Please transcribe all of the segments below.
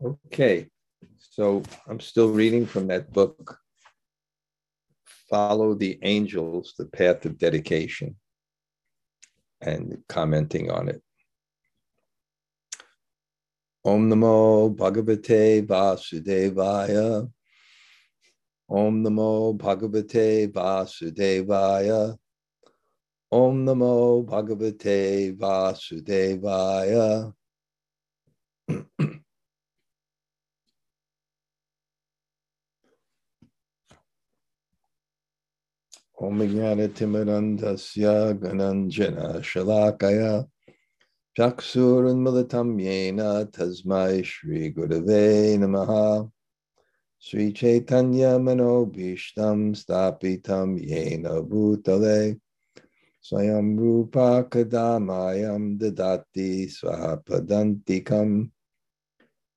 Okay, so I'm still reading from that book, Follow the Angels, The Path of Dedication, and commenting on it. Om Namo Bhagavate Vasudevaya. Om Namo Bhagavate Vasudevaya. Om Namo Bhagavate Vasudevaya. Om Timirandasya Gananjana Shalakaya. Chaksurun Militam Yena Tasmai Shri Gurave Namaha. Sri Chaitanya Manobishtam Stapitam Yena Bhutale. Swayam Rupa Kadamayam Dadati Swapadantikam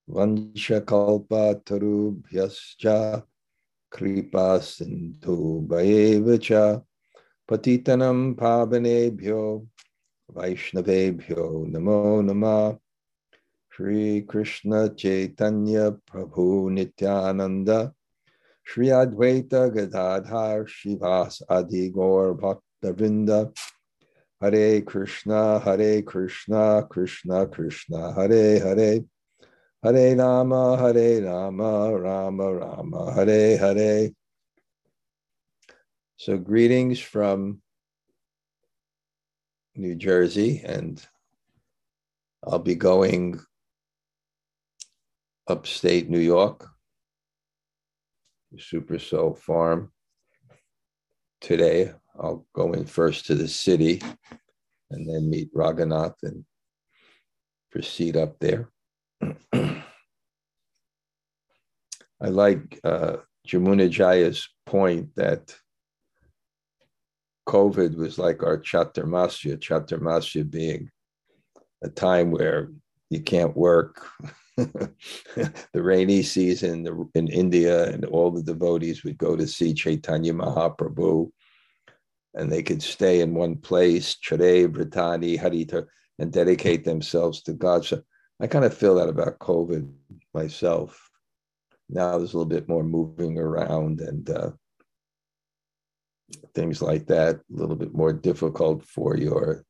Vanshakalpa Tarubhyascha kripa sindhu bhayevacha patitanam pavanebhyo vaishnavebhyo namo nama Shri Krishna Chaitanya Prabhu Nityananda Shri Advaita Gadadhar Shivas Adi Gaur Bhakta Vrinda Hare Krishna Hare Krishna Krishna Krishna Hare Hare Hare Rama, Hare Rama, Rama Rama, Hare Hare. So, greetings from New Jersey, and I'll be going upstate New York, Super Soul Farm. Today, I'll go in first to the city and then meet Raghunath and proceed up there. I like uh, Jamuna Jaya's point that COVID was like our Chaturmasya, Chaturmasya being a time where you can't work. the rainy season in India, and all the devotees would go to see Chaitanya Mahaprabhu, and they could stay in one place, Chare, Vritani, Harita, and dedicate themselves to God. So I kind of feel that about COVID myself now there's a little bit more moving around and uh, things like that, a little bit more difficult for your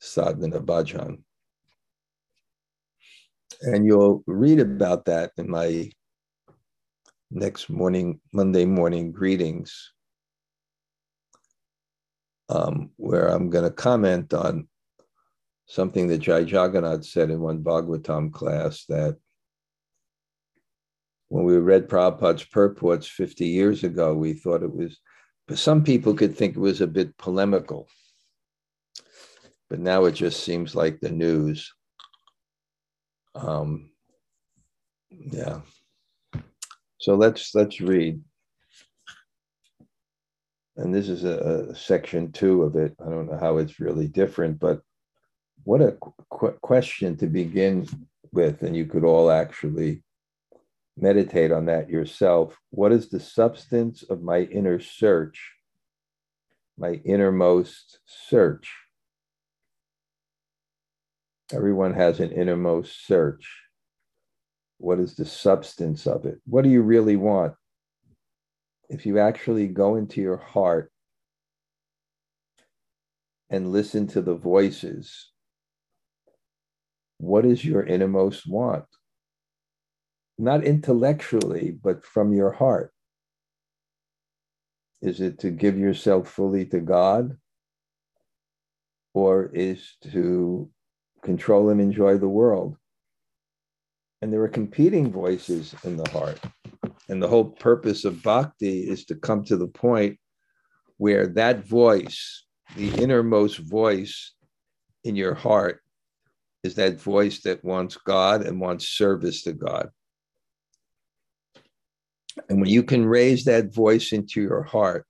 sadhana bhajan. And you'll read about that in my next morning, Monday morning greetings, um, where I'm going to comment on something that Jai Jagannath said in one Bhagavatam class that when we read Prabhupada's purports 50 years ago, we thought it was, but some people could think it was a bit polemical. But now it just seems like the news. Um, yeah. So let's let's read. And this is a, a, section two of it. I don't know how it's really different, but what a qu- question to begin with. And you could all actually meditate on that yourself. What is the substance of my inner search, my innermost search? Everyone has an innermost search. What is the substance of it? What do you really want? If you actually go into your heart and listen to the voices, what is your innermost want? not intellectually, but from your heart? Is it to give yourself fully to God? Or is to control and enjoy the world? And there are competing voices in the heart. And the whole purpose of bhakti is to come to the point where that voice, the innermost voice in your heart, is that voice that wants God and wants service to God. And when you can raise that voice into your heart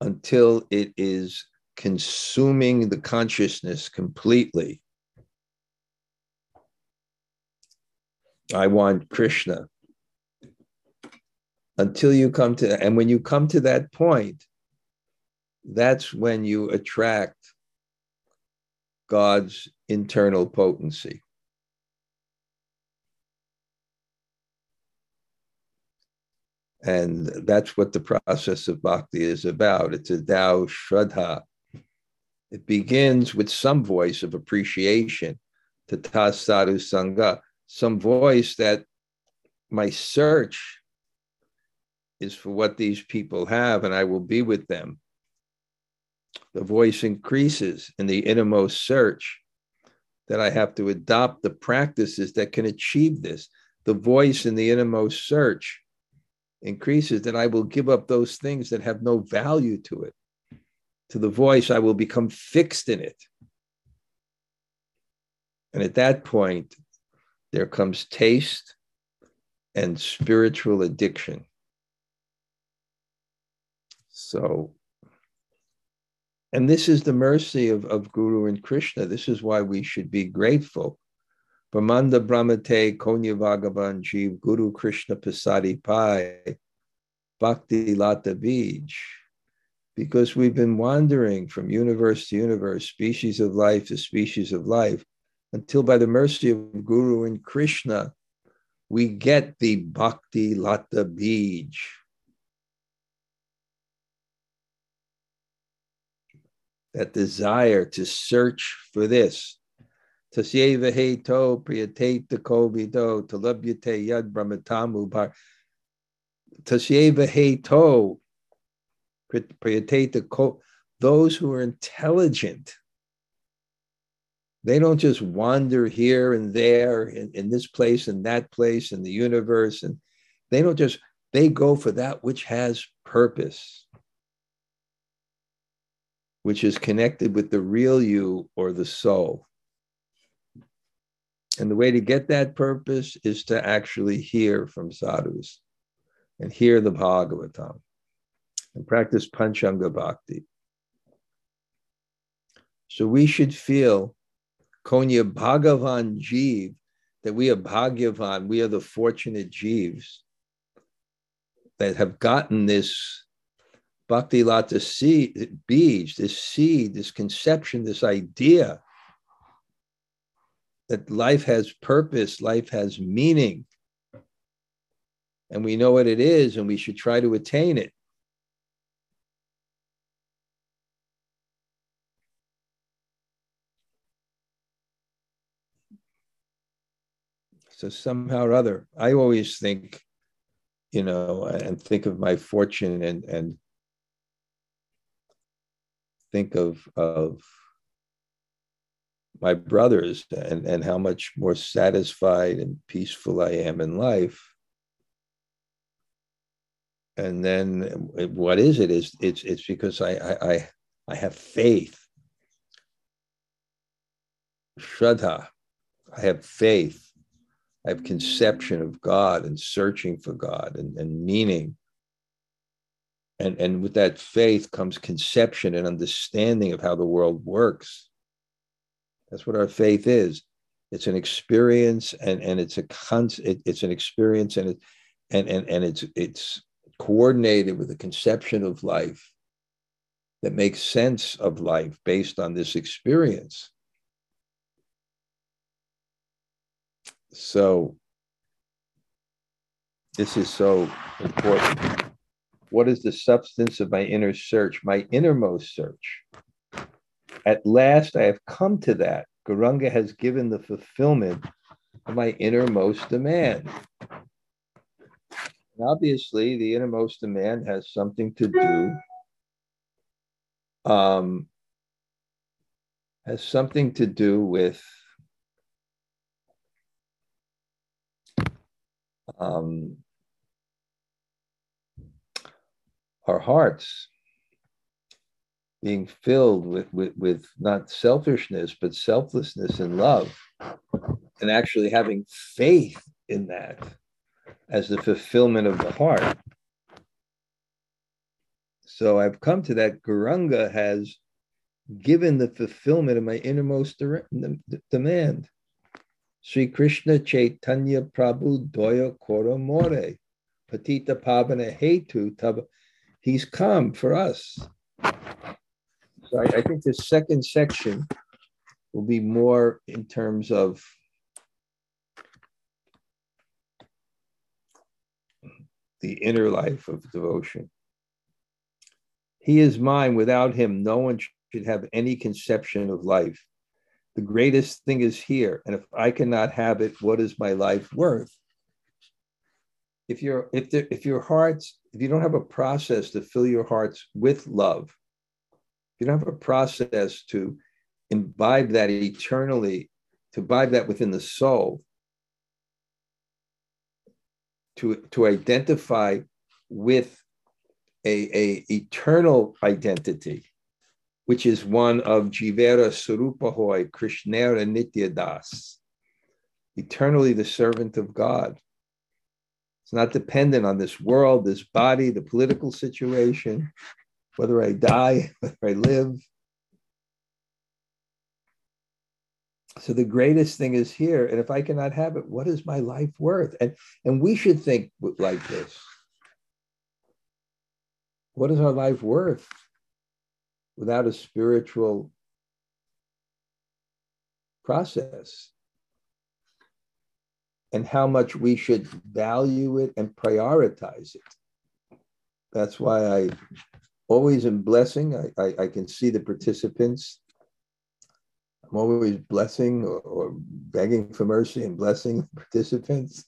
until it is consuming the consciousness completely, I want Krishna. Until you come to, and when you come to that point, that's when you attract God's internal potency. And that's what the process of bhakti is about. It's a Tao Shraddha. It begins with some voice of appreciation, to Sadhu Sangha, some voice that my search is for what these people have, and I will be with them. The voice increases in the innermost search that I have to adopt the practices that can achieve this. The voice in the innermost search increases, that I will give up those things that have no value to it. To the voice, I will become fixed in it. And at that point, there comes taste and spiritual addiction. So, and this is the mercy of, of Guru and Krishna. This is why we should be grateful. Brahmanda Brahmate Konya Bhagavan Jeev Guru Krishna Pasadi Pai Bhakti Lata Bij. Because we've been wandering from universe to universe, species of life to species of life, until by the mercy of Guru and Krishna, we get the Bhakti Lata Bij. That desire to search for this. Tasyeva kovido yad. Tasyeva. Those who are intelligent they don't just wander here and there in, in this place and that place in the universe. And they don't just, they go for that which has purpose, which is connected with the real you or the soul. And the way to get that purpose is to actually hear from sadhus and hear the Bhagavatam and practice Panchanga Bhakti. So we should feel Konya Bhagavan Jeev, that we are Bhagavan, we are the fortunate Jeeves that have gotten this Bhakti Lata seed, beach, this seed, this conception, this idea that life has purpose, life has meaning. And we know what it is, and we should try to attain it. So somehow or other, I always think, you know, and think of my fortune and and think of of my brothers and and how much more satisfied and peaceful I am in life. And then what is it? Is it's it's because I I I, have faith. Shraddha. I have faith I have conception of God and searching for God and, and meaning. And, and with that faith comes conception and understanding of how the world works. That's what our faith is. It's an experience and, and it's a con- it, it's an experience and it and, and, and it's it's coordinated with a conception of life that makes sense of life based on this experience. So this is so important. What is the substance of my inner search, my innermost search? At last, I have come to that. Gauranga has given the fulfillment of my innermost demand. And obviously, the innermost demand has something to do um, has something to do with um, our hearts being filled with, with, with not selfishness, but selflessness and love, and actually having faith in that as the fulfillment of the heart. So I've come to that Gauranga has given the fulfillment of my innermost demand. Sri Krishna Chaitanya Prabhu Doya Kora More. Patita Pavana Hetu Tava. He's come for us. So I, I think the second section will be more in terms of the inner life of devotion. He is mine. Without him, no one should have any conception of life. The greatest thing is here. And if I cannot have it, what is my life worth? If your if there, if your hearts, if you don't have a process to fill your hearts with love, if you don't have a process to imbibe that eternally, to imbibe that within the soul, to, to identify with a, a eternal identity, which is one of Jivera Sarupahoy, Krishnera Nityadas, eternally the servant of God. It's not dependent on this world, this body, the political situation, whether I die, whether I live. So the greatest thing is here. And if I cannot have it, what is my life worth? And, and we should think like this. What is our life worth without a spiritual process? And how much we should value it and prioritize it. That's why I always am blessing. I, I, I can see the participants I'm always blessing or, or begging for mercy and blessing the participants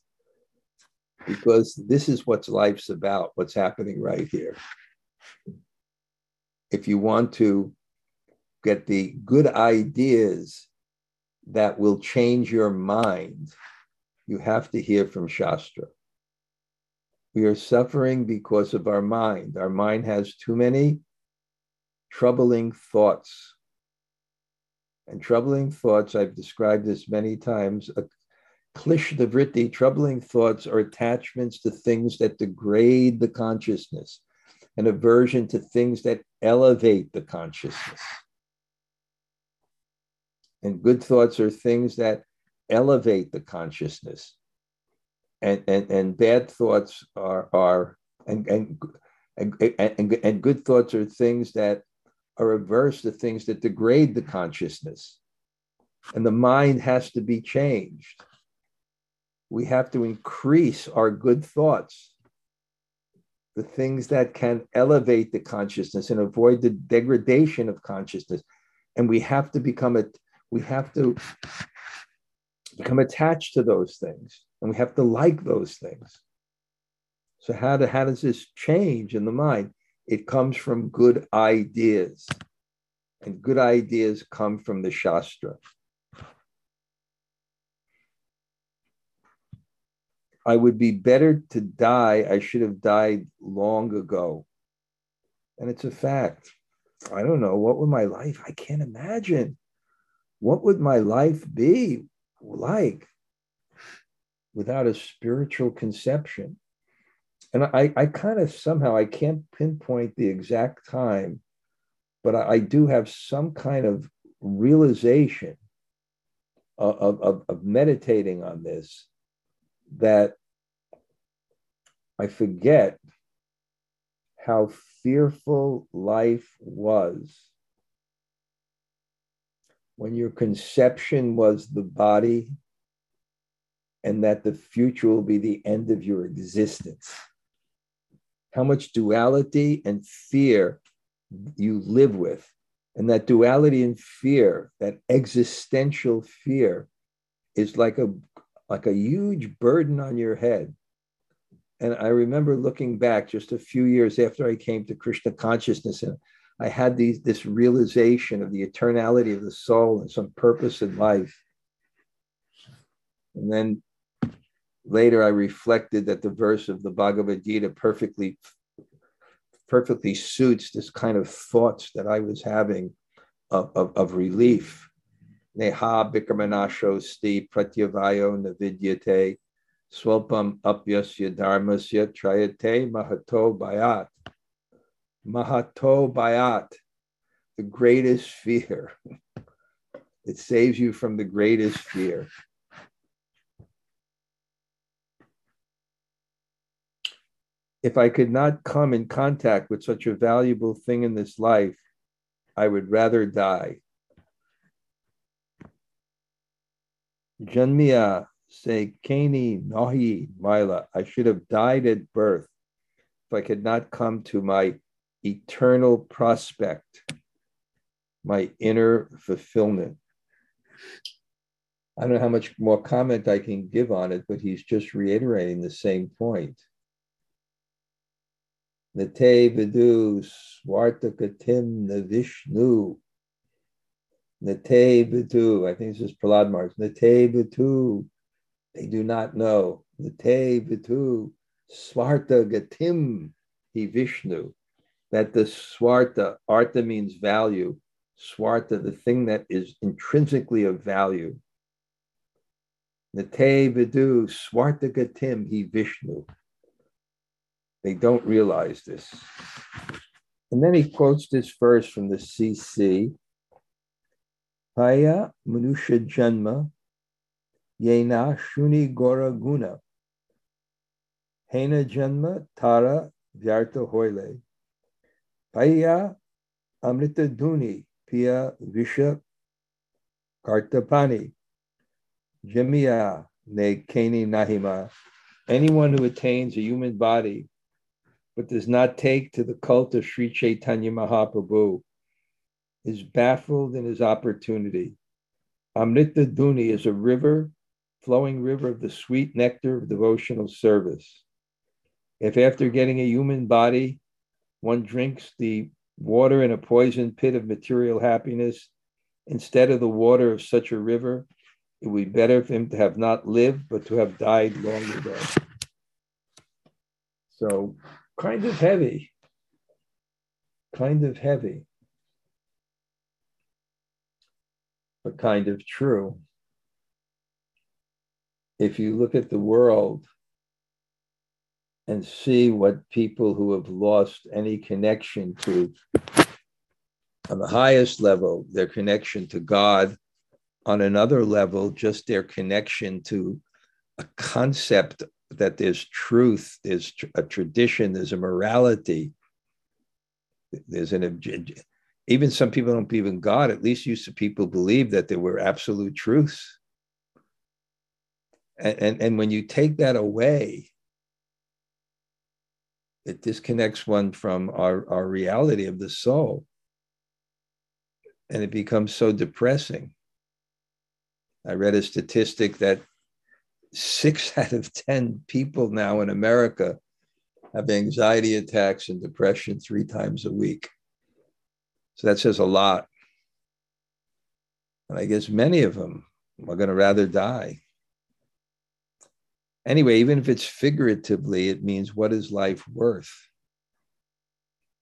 because this is what life's about, what's happening right here. If you want to get the good ideas that will change your mind, you have to hear from Shastra. We are suffering because of our mind. Our mind has too many troubling thoughts and troubling thoughts, I've described this many times. A klishta troubling thoughts are attachments to things that degrade the consciousness, an aversion to things that elevate the consciousness. And good thoughts are things that elevate the consciousness. And, and, and bad thoughts are, are and, and, and, and, and good thoughts are things that are averse to things that degrade the consciousness. And the mind has to be changed. We have to increase our good thoughts, the things that can elevate the consciousness and avoid the degradation of consciousness. And we have to become a, we have to become attached to those things and we have to like those things. So how, do, how does this change in the mind? It comes from good ideas. And good ideas come from the Shastra. I would be better to die. I should have died long ago. And it's a fact. I don't know. What would my life? I can't imagine. What would my life be like without a spiritual conception? and I, I kind of somehow I can't pinpoint the exact time, but I, I do have some kind of realization of, of, of meditating on this that I forget how fearful life was when your conception was the body and that the future will be the end of your existence how much duality and fear you live with. And that duality and fear, that existential fear, is like a like a huge burden on your head. And I remember looking back just a few years after I came to Krishna consciousness, and I had these, this realization of the eternality of the soul and some purpose in life. And then later I reflected that the verse of the Bhagavad Gita perfectly perfectly suits this kind of thoughts that I was having of, of, of relief. Neha bikramanasho sti pratyavayo navidyate swalpam apyasya dharmasya trayate mahato bayat. Mahato bayat, the greatest fear. It saves you from the greatest fear. if I could not come in contact with such a valuable thing in this life, I would rather die. Janmia say Kani Nahi Mila. I should have died at birth. if I could not come to my eternal prospect, my inner fulfillment. I don't know how much more comment I can give on it, but he's just reiterating the same point. Nate vidu swartakatim na Vishnu. Nate vidu, I think this is Prahlad Maharaj. Nate vidu, they do not know. Nate vidu swarta gatim he Vishnu. That the swarta, artha means value. Swarta, the thing that is intrinsically of value. Nate vidu swarta gatim he Vishnu. They don't realize this. And then he quotes this verse from the CC. Paya Manusha Janma Yena Shuni Gora Guna Hena Janma Tara Vyarta Hoile Paya Amrita Duni Pia Visha Kartapani Jamiya Ne Kani Nahima. Anyone who attains a human body but does not take to the cult of Sri Chaitanya Mahaprabhu is baffled in his opportunity. Amrita Duni is a river, flowing river of the sweet nectar of devotional service. If after getting a human body, one drinks the water in a poison pit of material happiness instead of the water of such a river, it would be better for him to have not lived, but to have died long ago. So kind of heavy. Kind of heavy. But kind of true. If you look at the world and see what people who have lost any connection to, on the highest level, their connection to God, on another level, just their connection to a concept that there's truth, there's a tradition, there's a morality, there's an even some people don't believe in God. At least used to people believe that there were absolute truths. And, and, and when you take that away, it disconnects one from our, our reality of the soul. And it becomes so depressing. I read a statistic that six out of 10 people now in America have anxiety attacks and depression three times a week. So that says a lot. And I guess many of them are going to rather die. Anyway, even if it's figuratively, it means what is life worth?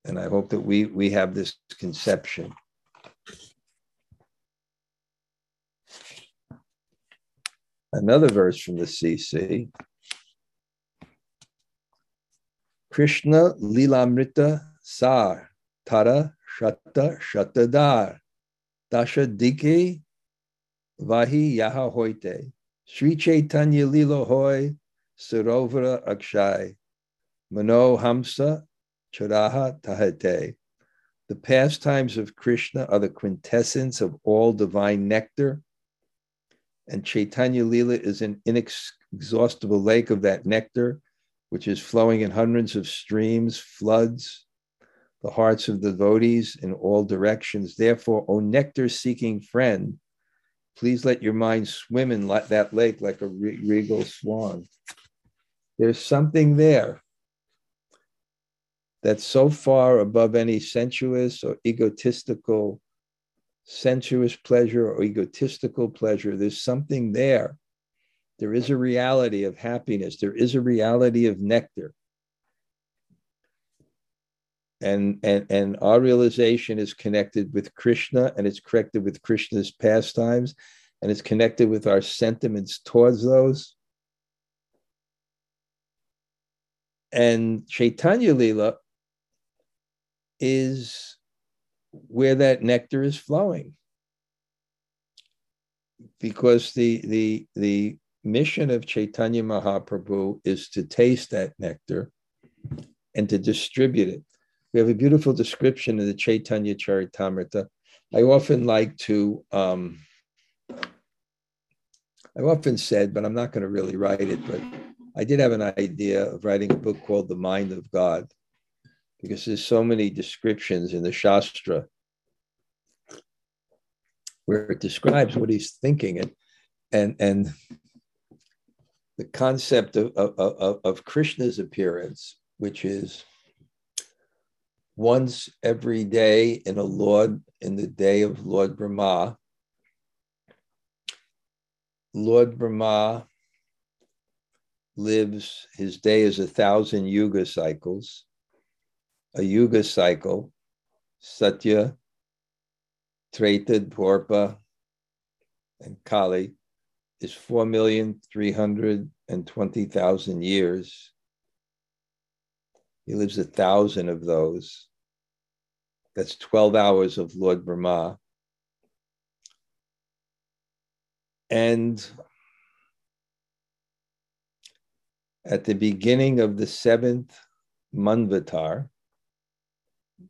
And I hope that we, we have this conception. Another verse from the CC. Krishna Lilamrita Sar Tara Shata Shatadar Dasha Dike Vahi Yaha Hoite Sri Chaitanya Lila Hoy Sarovara Akshay Mano Hamsa Charaha Tahate. The pastimes of Krishna are the quintessence of all divine nectar and Chaitanya Lila is an inexhaustible lake of that nectar, which is flowing in hundreds of streams, floods the hearts of devotees in all directions. Therefore, O nectar seeking friend, please let your mind swim in that lake like a regal swan. There's something there that's so far above any sensuous or egotistical sensuous pleasure or egotistical pleasure. There's something there. There is a reality of happiness, there is a reality of nectar. And, and, and our realization is connected with Krishna and it's connected with Krishna's pastimes and it's connected with our sentiments towards those. And Chaitanya Lila is where that nectar is flowing. Because the the the mission of Chaitanya Mahaprabhu is to taste that nectar and to distribute it. We have a beautiful description in the Chaitanya Charitamrita. I often like to, um, I've often said, but I'm not going to really write it, but I I did have an idea of writing a book called The Mind of God because there's so many descriptions in the Shastra where it describes what he's thinking and and and the concept of, of, of Krishna's appearance, which is once every day in a Lord, in the day of Lord Brahma, Lord Brahma lives, his day is a thousand yuga cycles. A yuga cycle, Satya, Treta, Dwapara, and Kali, is 4,320,000 years. He lives a thousand of those. That's 12 hours of Lord Brahma. And at the beginning of the seventh Manvantara,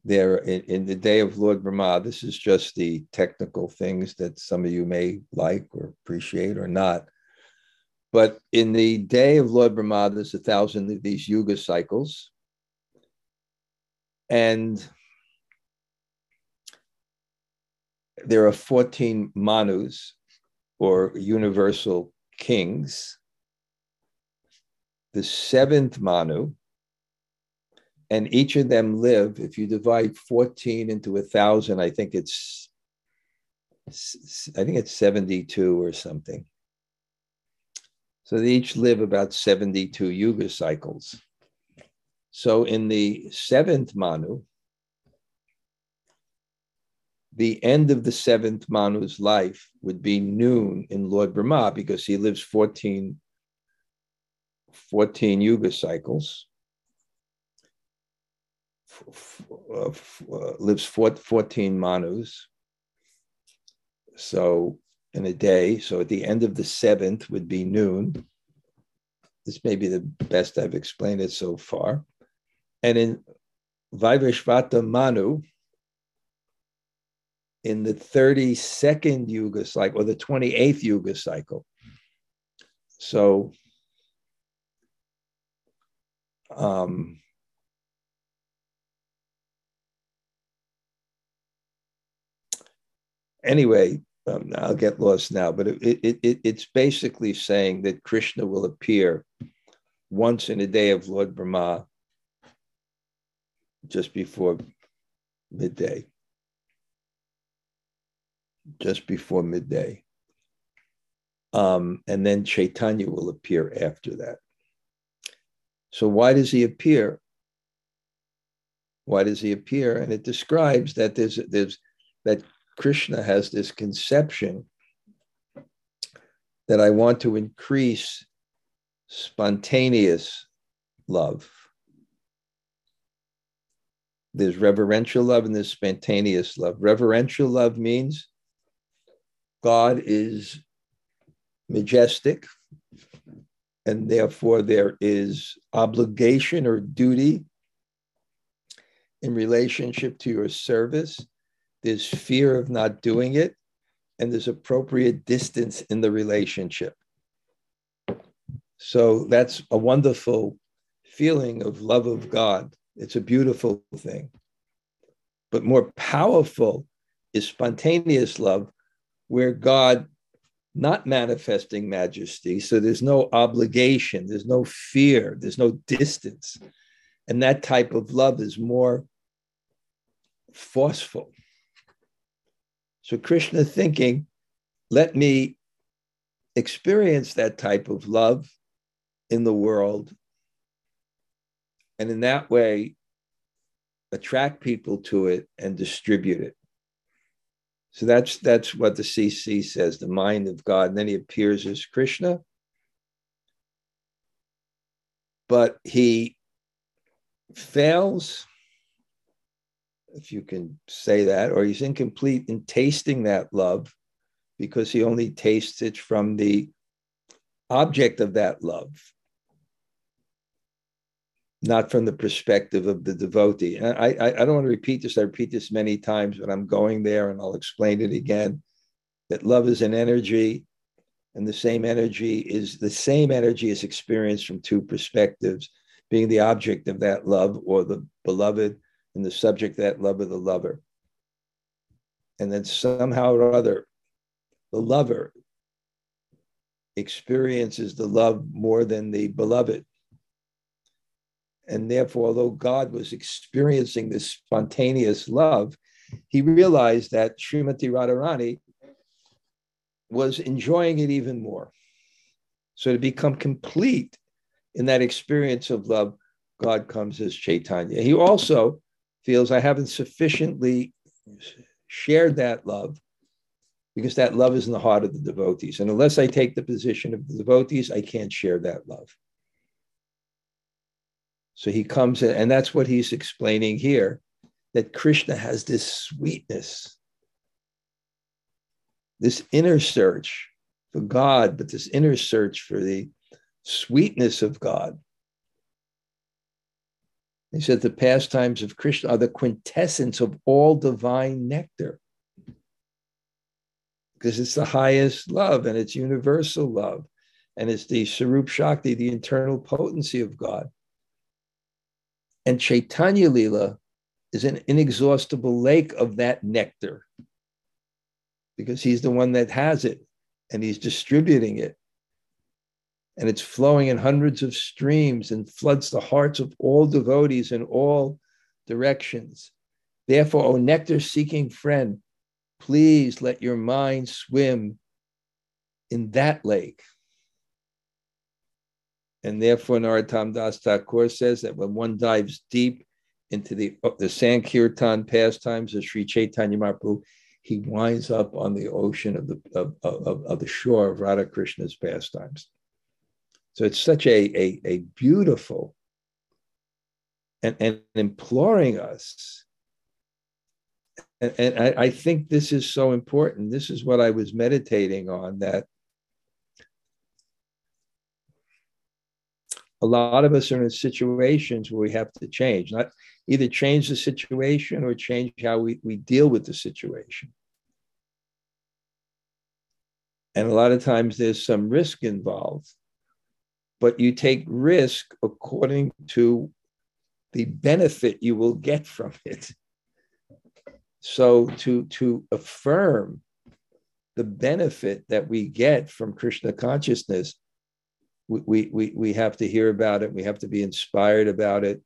there in, in, the day of Lord Brahma, this is just the technical things that some of you may like or appreciate or not. But in the day of Lord Brahma, there's a thousand of these yuga cycles. And there are 14 manus or universal kings. The seventh manu and each of them live if you divide 14 into a thousand i think it's i think it's 72 or something so they each live about 72 yuga cycles so in the seventh manu the end of the seventh manu's life would be noon in lord brahma because he lives 14 14 yuga cycles uh, uh, lives 14 manus. So in a day, so at the end of the seventh would be noon. This may be the best I've explained it so far. And in Vaivashvata Manu, in the 32nd Yuga cycle, or the 28th Yuga cycle. So um, anyway, um, I'll get lost now, but it, it, it, it's basically saying that Krishna will appear once in a day of Lord Brahma just before midday. Just before midday. Um, and then Chaitanya will appear after that. So, why does he appear? Why does he appear? And it describes that there's, there's that Krishna has this conception that I want to increase spontaneous love. There's reverential love and there's spontaneous love. Reverential love means God is majestic, and therefore there is obligation or duty in relationship to your service there's fear of not doing it, and there's appropriate distance in the relationship. So that's a wonderful feeling of love of God. It's a beautiful thing. But more powerful is spontaneous love, where God not manifesting majesty. So there's no obligation, there's no fear, there's no distance. And that type of love is more forceful. So Krishna thinking, let me experience that type of love in the world. And in that way, attract people to it and distribute it. So that's that's what the CC says, the mind of God. And then he appears as Krishna. But he fails if you can say that, or he's incomplete in tasting that love because he only tastes it from the object of that love, not from the perspective of the devotee. And I, I, I don't want to repeat this, I repeat this many times, but I'm going there and I'll explain it again that love is an energy And the same energy is the same energy is experienced from two perspectives, being the object of that love or the beloved and the subject that love of the lover. And then somehow or other, the lover experiences the love more than the beloved. And therefore, although God was experiencing this spontaneous love, he realized that Srimati Radharani was enjoying it even more. So to become complete in that experience of love, God comes as Chaitanya. He also feels I haven't sufficiently shared that love because that love is in the heart of the devotees. And unless I take the position of the devotees, I can't share that love. So he comes in, and that's what he's explaining here that Krishna has this sweetness, this inner search for God, but this inner search for the sweetness of God. He said the pastimes of Krishna are the quintessence of all divine nectar because it's the highest love and it's universal love and it's the Sarup Shakti, the internal potency of God. And Chaitanya Lila is an inexhaustible lake of that nectar because he's the one that has it and he's distributing it. And it's flowing in hundreds of streams and floods the hearts of all devotees in all directions. Therefore, O nectar seeking friend, Please let your mind swim in that lake. And therefore, Narottam Das Thakur says that when one dives deep into the, the Sankirtan pastimes of Sri Chaitanya Mahaprabhu, he winds up on the ocean of the, of, of, of the shore of Radha Krishna's pastimes. So it's such a, a, a beautiful and, and imploring us and, I think this is so important. This is what I was meditating on that a lot of us are in situations where we have to change, not either change the situation or change how we, we deal with the situation. And a lot of times there's some risk involved, but you take risk according to the benefit you will get from it. So to to affirm the benefit that we get from Krishna consciousness, we, we, we have to hear about it. We have to be inspired about it.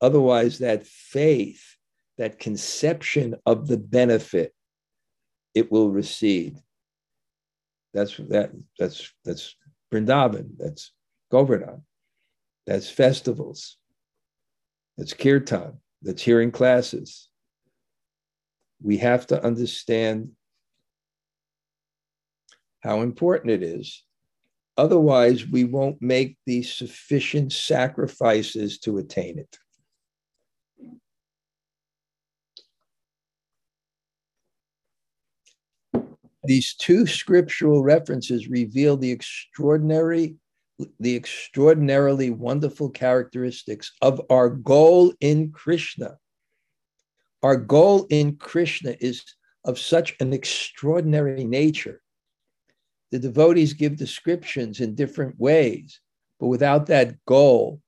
Otherwise, that faith, that conception of the benefit, it will recede. That's that. That's that's Vrindavan. That's Govardhan. That's festivals. That's kirtan. That's hearing classes we have to understand how important it is. Otherwise, we won't make the sufficient sacrifices to attain it. These two scriptural references reveal the extraordinary, the extraordinarily wonderful characteristics of our goal in Krishna our goal in Krishna is of such an extraordinary nature. The devotees give descriptions in different ways, but without that goal,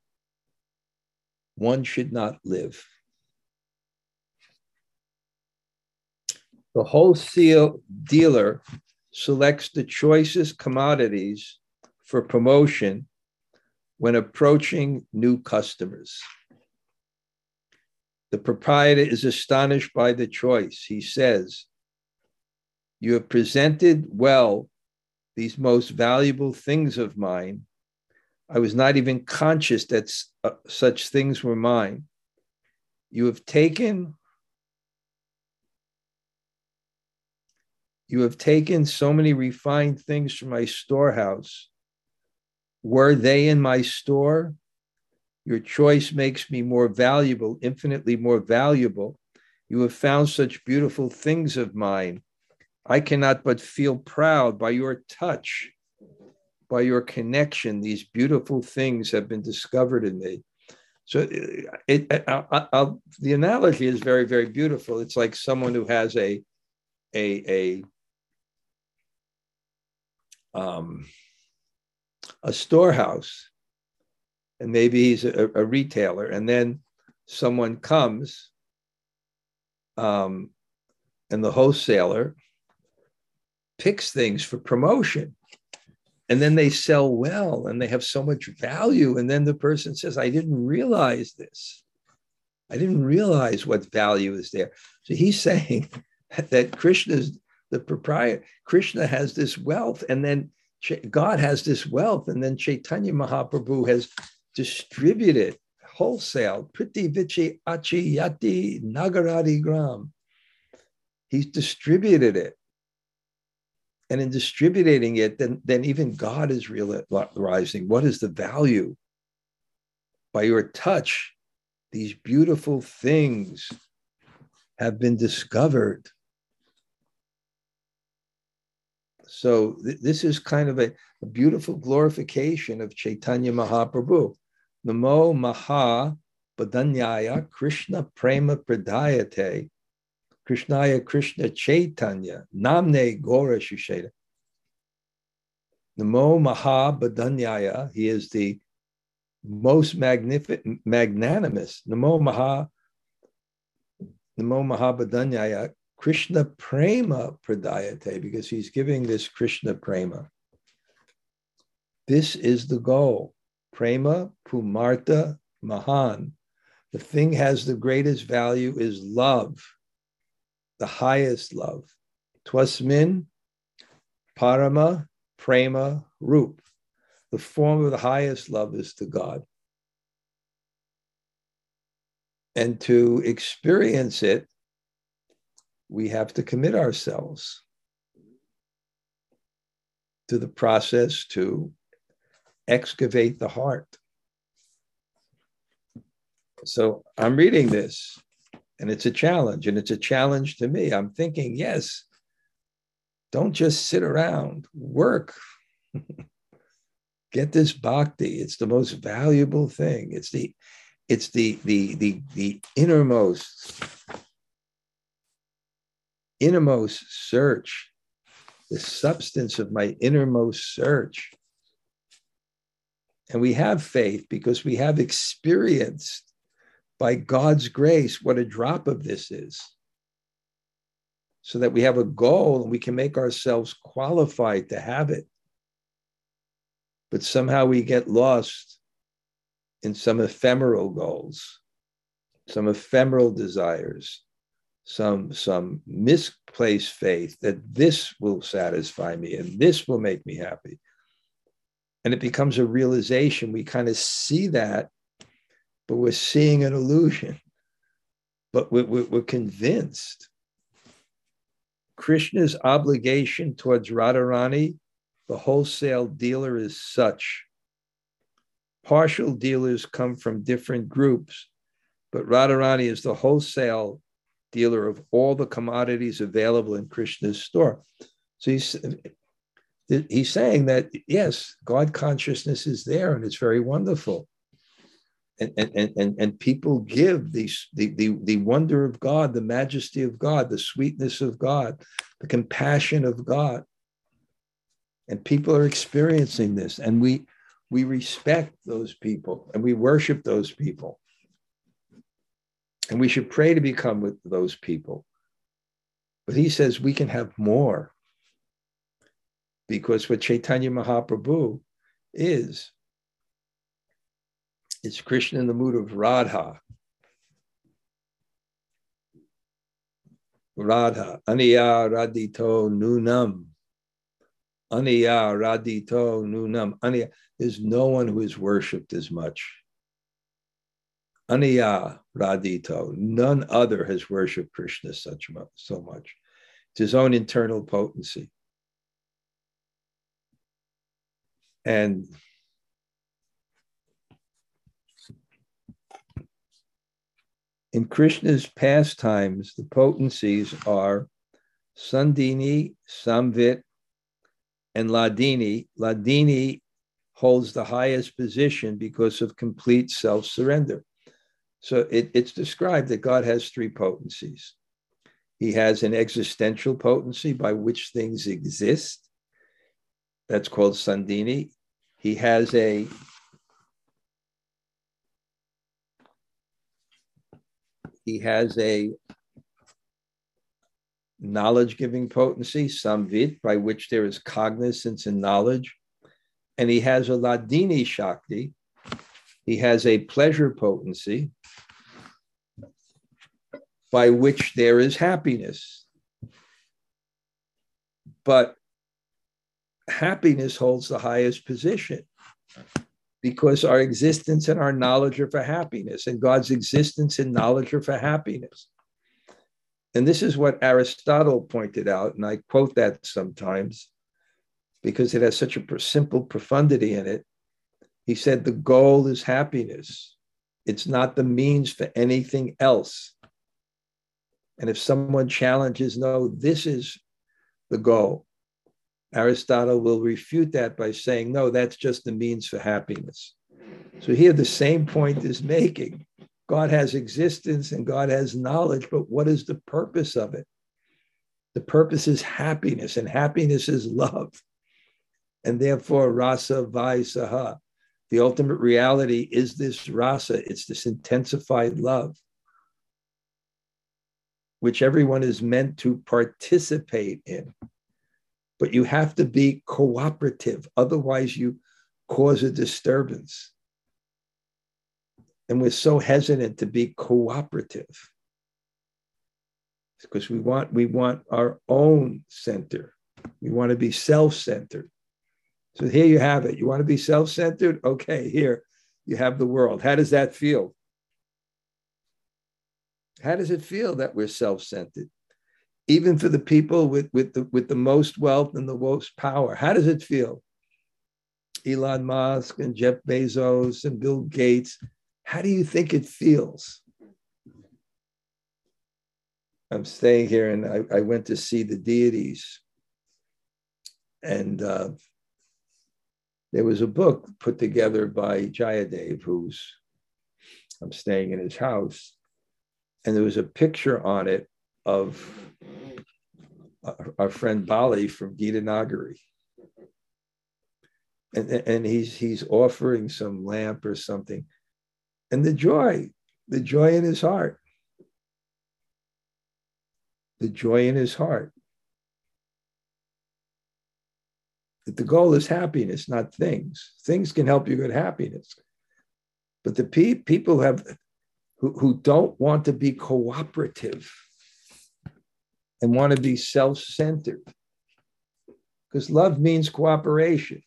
one should not live. The wholesale dealer selects the choicest commodities for promotion when approaching new customers. The proprietor is astonished by the choice. He says, You have presented well these most valuable things of mine. I was not even conscious that uh, such things were mine. You have taken You have taken so many refined things from my storehouse. Were they in my store? Your choice makes me more valuable, infinitely more valuable. You have found such beautiful things of mine. I cannot but feel proud by your touch, by your connection. These beautiful things have been discovered in me. So it, it, I, I, the analogy is very, very beautiful. It's like someone who has a, a, a, um, a storehouse, and maybe he's a, a retailer, and then someone comes, um, and the wholesaler picks things for promotion. And then they sell well and they have so much value. And then the person says i didn't realize this. I didn't realize what value is there. So he's saying that krishna's the proprietor krishna has this wealth and then god has this wealth and then chaitanya mahaprabhu has distributed wholesale priti vichi achi yati nagarati gram. He's distributed it and in distributing it, then, then even God is realizing what is the value. By your touch, these beautiful things have been discovered. So th- this is kind of a, a, beautiful glorification of Chaitanya Mahaprabhu. Namo Maha Badanyaya Krishna Prema Pradayate Krishnaya Krishna Chaitanya, Namne Gora Shusheta. Namo Maha Badanyaya, he is the most magnificent, magnanimous. Namo Maha, Namo Krishna Prema Pradayate, because he's giving this Krishna Prema. This is the goal. Prema Pumarta Mahan. The thing has the greatest value is love the highest love. Twasmin, Parama, Prema, Rup. The form of the highest love is to God. And to experience it, we have to commit ourselves to the process to excavate the heart. So I'm reading this and it's a challenge, and it's a challenge to me. I'm thinking, yes, don't just sit around, work. Get this bhakti. It's the most valuable thing. It's the it's the the the the innermost innermost search the substance of my innermost search and we have faith because we have experienced by God's grace what a drop of this is. So that we have a goal and we can make ourselves qualified to have it. But somehow we get lost in some ephemeral goals, some ephemeral desires, some, some misplaced faith that this will satisfy me and this will make me happy. And it becomes a realization. We kind of see that but we're seeing an illusion. But we're, we're, convinced. Krishna's obligation towards Radharani, the wholesale dealer, is such. Partial dealers come from different groups, but Radharani is the wholesale dealer of all the commodities available in Krishna's store. So he's he's saying that yes, God consciousness is there and it's very wonderful and, and, and, and people give these, the, the, the wonder of God, the majesty of God, the sweetness of God, the compassion of God. And people are experiencing this, and we, we respect those people and we worship those people. And we should pray to become with those people. But he says we can have more because what Chaitanya Mahaprabhu is it's Krishna in the mood of Radha. Radha, Aniya Radito Nunam. Aniya Radito Nunam. Aniya. There's no one who is worshipped as much. Aniya Radito. None other has worshipped Krishna such so much. It's his own internal potency. And In Krishna's pastimes, the potencies are Sandini, Samvit, and Ladini. Ladini holds the highest position because of complete self surrender. So it, it's described that God has three potencies. He has an existential potency by which things exist. That's called Sandini. He has a he has a knowledge giving potency, samvit, by which there is cognizance and knowledge. And he has a ladini shakti. He has a pleasure potency by which there is happiness. But happiness holds the highest position because our existence and our knowledge are for happiness, and God's existence and knowledge are for happiness. And this is what Aristotle pointed out, and I quote that sometimes because it has such a simple profundity in it. He said, The goal is happiness, it's not the means for anything else. And if someone challenges, no, this is the goal, Aristotle will refute that by saying, no, that's just the means for happiness. So here the same point is making. God has existence and God has knowledge, but what is the purpose of it? The purpose is happiness, and happiness is love. And therefore, rasa vaisaha. The ultimate reality is this rasa, it's this intensified love, which everyone is meant to participate in but you have to be cooperative. Otherwise, you cause a disturbance. And we're so hesitant to be cooperative because we want we want our own center. We want to be self-centered. So here you have it. You want to be self-centered? Okay, here you have the world. How does that feel? How does it feel that we're self-centered? Even for the people with, with, the, with the most wealth and the most power. How does it feel? Elon Musk and Jeff Bezos and Bill Gates, how do you think it feels? I'm staying here and I, I went to see the deities. And uh, there was a book put together by Jayadev, who's, I'm staying in his house. And there was a picture on it of our friend Bali from Gita Nagari. And, and he's he's offering some lamp or something. And the joy, the joy in his heart. The joy in his heart. That the goal is happiness, not things. Things can help you get happiness. But the pe- people have who, who don't want to be cooperative and want to be self centered. Because love means cooperation.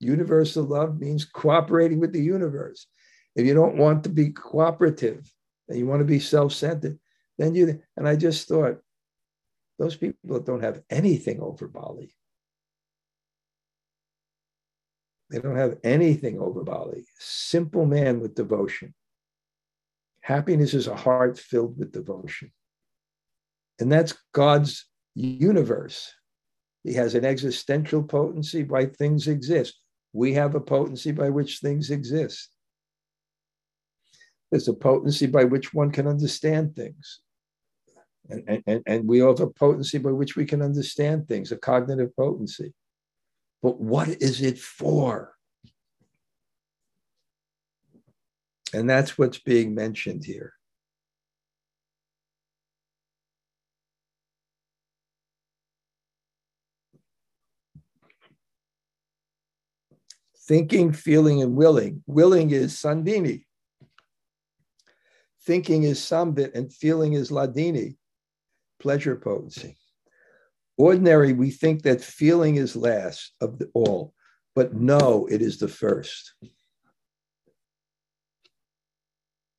Universal love means cooperating with the universe. If you don't want to be cooperative and you want to be self centered, then you, and I just thought, those people don't have anything over Bali. They don't have anything over Bali. Simple man with devotion. Happiness is a heart filled with devotion. And that's God's universe. He has an existential potency by things exist. We have a potency by which things exist. There's a potency by which one can understand things. And, and, and we have a potency by which we can understand things, a cognitive potency. But what is it for? And that's what's being mentioned here. Thinking, feeling, and willing. Willing is Sandini. Thinking is Samvit, and feeling is Ladini, pleasure potency. Ordinary, we think that feeling is last of the all, but no, it is the first.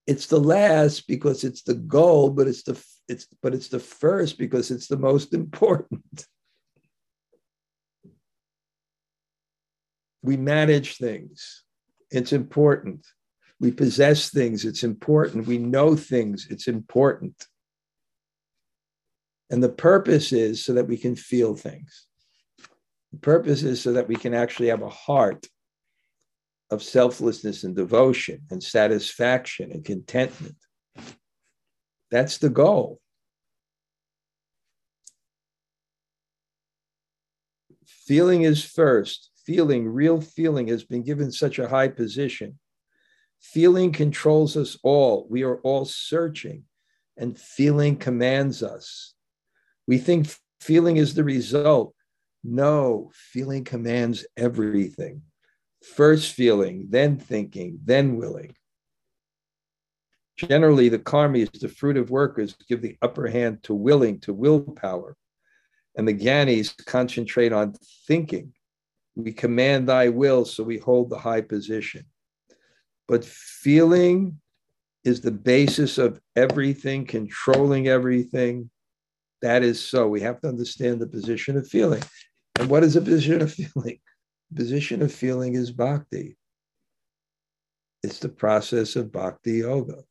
It's the last because it's the goal, but it's the it's but it's the first because it's the most important. we manage things. It's important. We possess things. It's important. We know things. It's important. And the purpose is so that we can feel things. The purpose is so that we can actually have a heart of selflessness and devotion and satisfaction and contentment. That's the goal. Feeling is first. Feeling, real feeling, has been given such a high position. Feeling controls us all. We are all searching, and feeling commands us. We think feeling is the result. No, feeling commands everything. First feeling, then thinking, then willing. Generally, the karmis, the fruit of workers, give the upper hand to willing, to willpower. And the gyanis concentrate on thinking. We command thy will, so we hold the high position. But feeling is the basis of everything, controlling everything. That is so. We have to understand the position of feeling. And what is a position of feeling? position of feeling is bhakti. It's the process of bhakti yoga.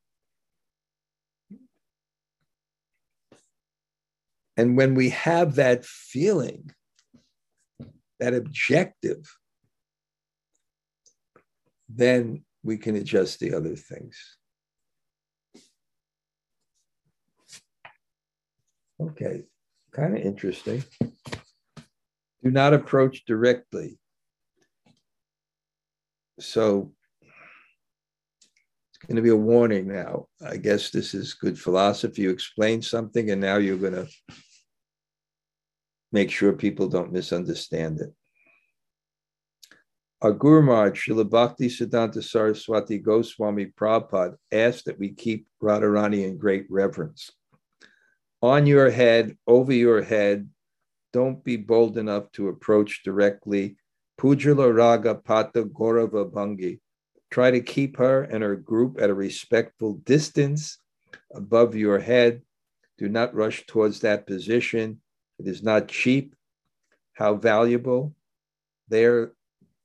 And when we have that feeling, that objective, then we can adjust the other things. Okay, kind of interesting. Do not approach directly. So it's going to be a warning now. I guess this is good philosophy. You explain something, and now you're going to make sure people don't misunderstand it. Our Guru Maharaj, Srila Bhakti Siddhanta Saraswati Goswami Prabhupada asked that we keep Radharani in great reverence. On your head, over your head, don't be bold enough to approach directly. Pujala Raga Pata Gaurava Bhangi. Try to keep her and her group at a respectful distance above your head. Do not rush towards that position. It is not cheap. How valuable? They are,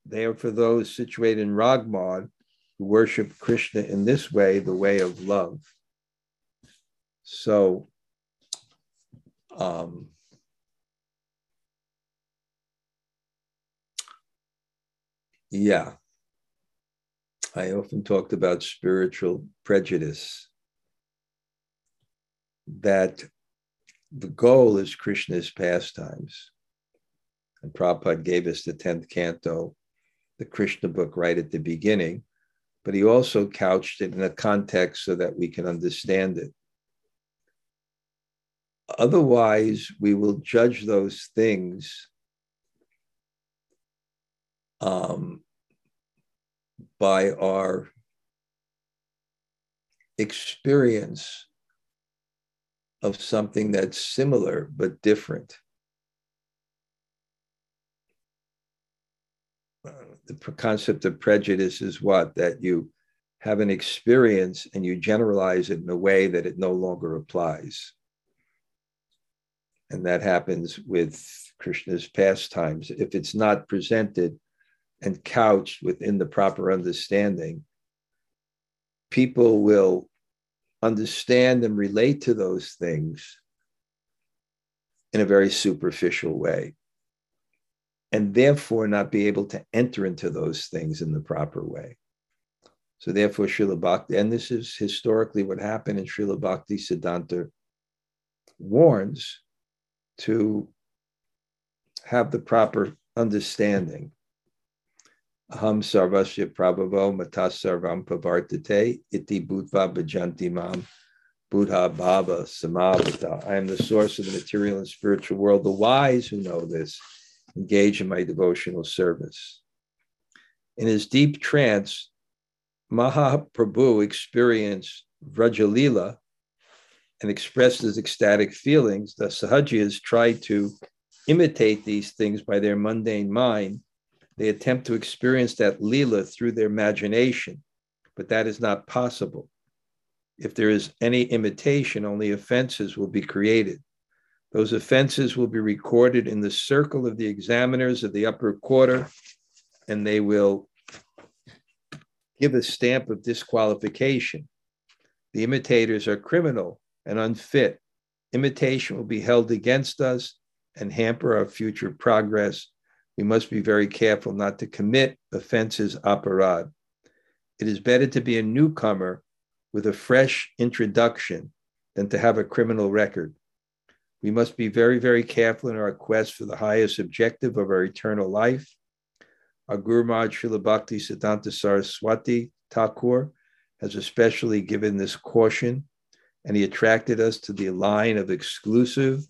they are for those situated in Ragmad who worship Krishna in this way, the way of love. So, um, yeah, I often talked about spiritual prejudice that the goal is Krishna's pastimes. And Prabhupada gave us the 10th canto, the Krishna book, right at the beginning, but he also couched it in a context so that we can understand it. Otherwise, we will judge those things um, by our experience of something that's similar but different. Uh, the concept of prejudice is what? That you have an experience and you generalize it in a way that it no longer applies. And that happens with Krishna's pastimes. If it's not presented and couched within the proper understanding, people will understand and relate to those things in a very superficial way and therefore not be able to enter into those things in the proper way. So therefore, Srila Bhakti, and this is historically what happened, and Srila Bhakti Siddhanta warns to have the proper understanding Aham sarvasya prabhavo matasarvam pavartate iti bhutva bhajanti mam buddha bhava samavata. I am the source of the material and spiritual world. The wise who know this engage in my devotional service. In his deep trance, Mahaprabhu experienced Vrajalila and expressed his ecstatic feelings. The Sahajiyas tried to imitate these things by their mundane mind they attempt to experience that Leela through their imagination, but that is not possible. If there is any imitation, only offenses will be created. Those offenses will be recorded in the circle of the examiners of the upper quarter, and they will give a stamp of disqualification. The imitators are criminal and unfit. Imitation will be held against us and hamper our future progress we must be very careful not to commit offenses aparad. It is better to be a newcomer with a fresh introduction than to have a criminal record. We must be very, very careful in our quest for the highest objective of our eternal life. Our Guru Maharaj Srila Bhakti Siddhanta Saraswati Thakur has especially given this caution, and he attracted us to the line of exclusive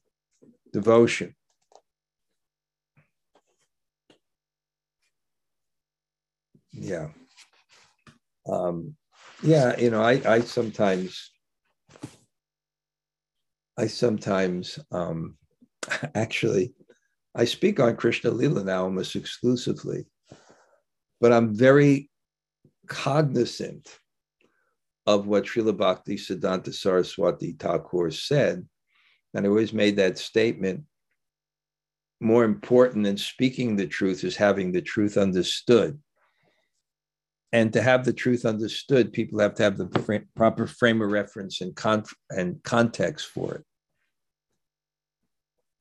devotion. Yeah. Um, yeah, you know, I, I sometimes, I sometimes, um, actually, I speak on Krishna Lila now almost exclusively, but I'm very cognizant of what Srila Bhakti Siddhanta Saraswati Thakur said. And I always made that statement more important than speaking the truth is having the truth understood. And to have the truth understood, people have to have the proper frame of reference and, con- and context for it.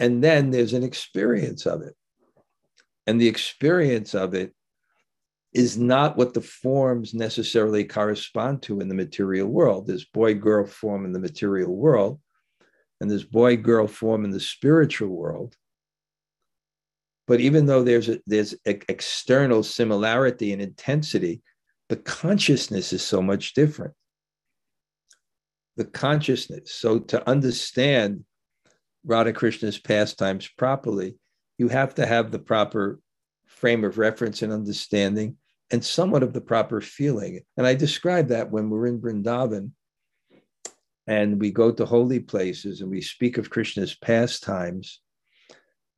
And then there's an experience of it. And the experience of it is not what the forms necessarily correspond to in the material world. There's boy girl form in the material world, and there's boy girl form in the spiritual world. But even though there's a, there's a external similarity and intensity, the consciousness is so much different. The consciousness. So to understand Radha Krishna's pastimes properly, you have to have the proper frame of reference and understanding and somewhat of the proper feeling. And I describe that when we're in Vrindavan and we go to holy places and we speak of Krishna's pastimes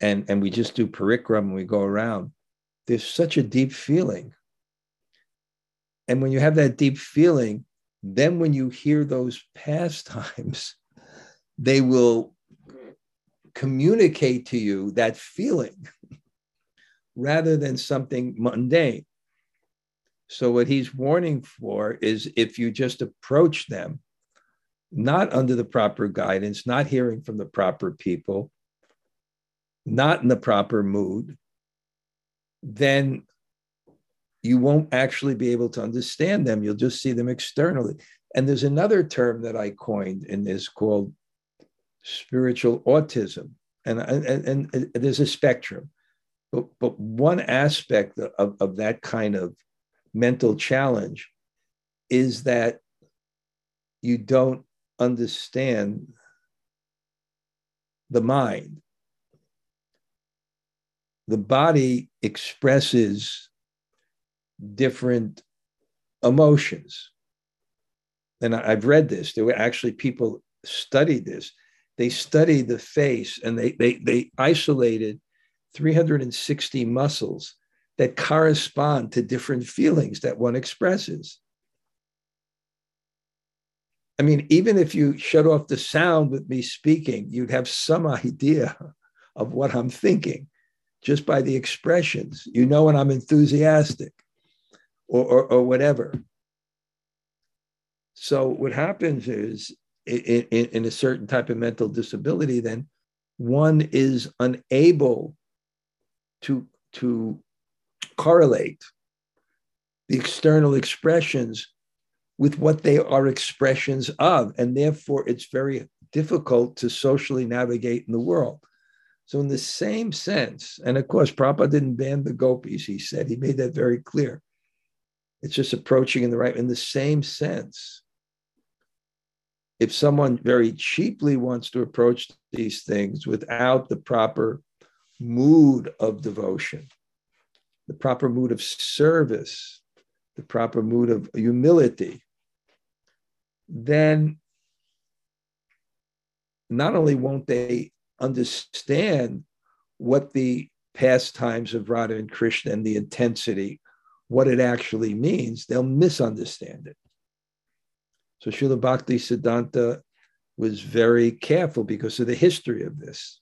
and, and we just do parikram and we go around. There's such a deep feeling. And when you have that deep feeling, then when you hear those pastimes, they will communicate to you that feeling rather than something mundane. So, what he's warning for is if you just approach them, not under the proper guidance, not hearing from the proper people, not in the proper mood, then you won't actually be able to understand them. You'll just see them externally. And there's another term that I coined in this called spiritual autism. And, and, and, there's a spectrum. But, but one aspect of, of that kind of mental challenge is that you don't understand the mind. The body expresses different emotions. And I've read this. There were actually people studied this. They studied the face and they, they, they isolated 360 muscles that correspond to different feelings that one expresses. I mean, even if you shut off the sound with me speaking, you'd have some idea of what I'm thinking just by the expressions. You know when I'm enthusiastic or, or, or whatever. So, what happens is in, in, in a certain type of mental disability, then one is unable to, to correlate the external expressions with what they are expressions of. And therefore, it's very difficult to socially navigate in the world. So, in the same sense, and of course, Prabhupada didn't ban the gopis, he said, he made that very clear. It's just approaching in the right, in the same sense. If someone very cheaply wants to approach these things without the proper mood of devotion, the proper mood of service, the proper mood of humility, then not only won't they understand what the pastimes of Radha and Krishna and the intensity, what it actually means, they'll misunderstand it. So Srila Bhakti Siddhanta was very careful because of the history of this